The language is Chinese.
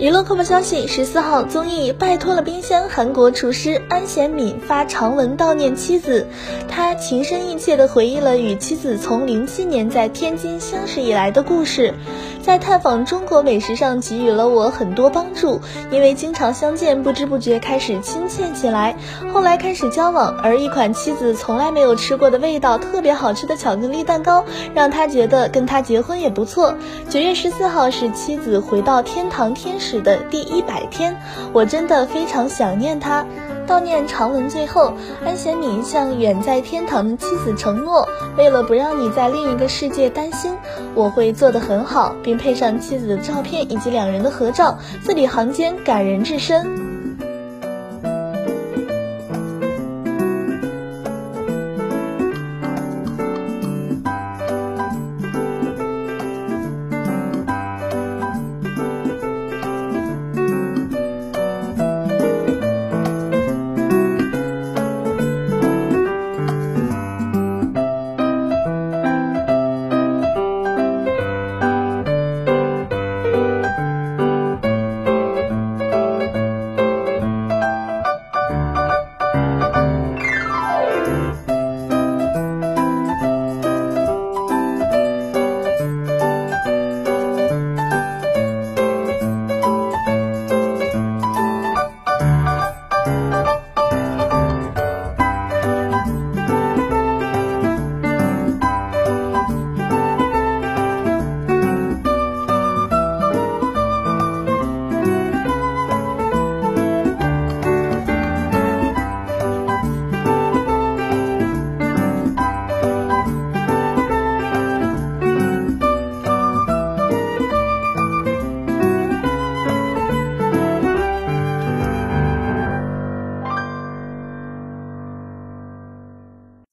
娱乐快报消息：十四号，综艺《拜托了冰箱》韩国厨师安贤敏发长文悼念妻子，他情深意切地回忆了与妻子从零七年在天津相识以来的故事，在探访中国美食上给予了我很多帮助。因为经常相见，不知不觉开始亲切起来，后来开始交往，而一款妻子从来没有吃过的味道，特别好吃的巧克力蛋糕，让他觉得跟他结婚也不错。九月十四号是妻子回到天堂天始。的第一百天，我真的非常想念他。悼念长文最后，安贤敏向远在天堂的妻子承诺，为了不让你在另一个世界担心，我会做得很好，并配上妻子的照片以及两人的合照，字里行间感人至深。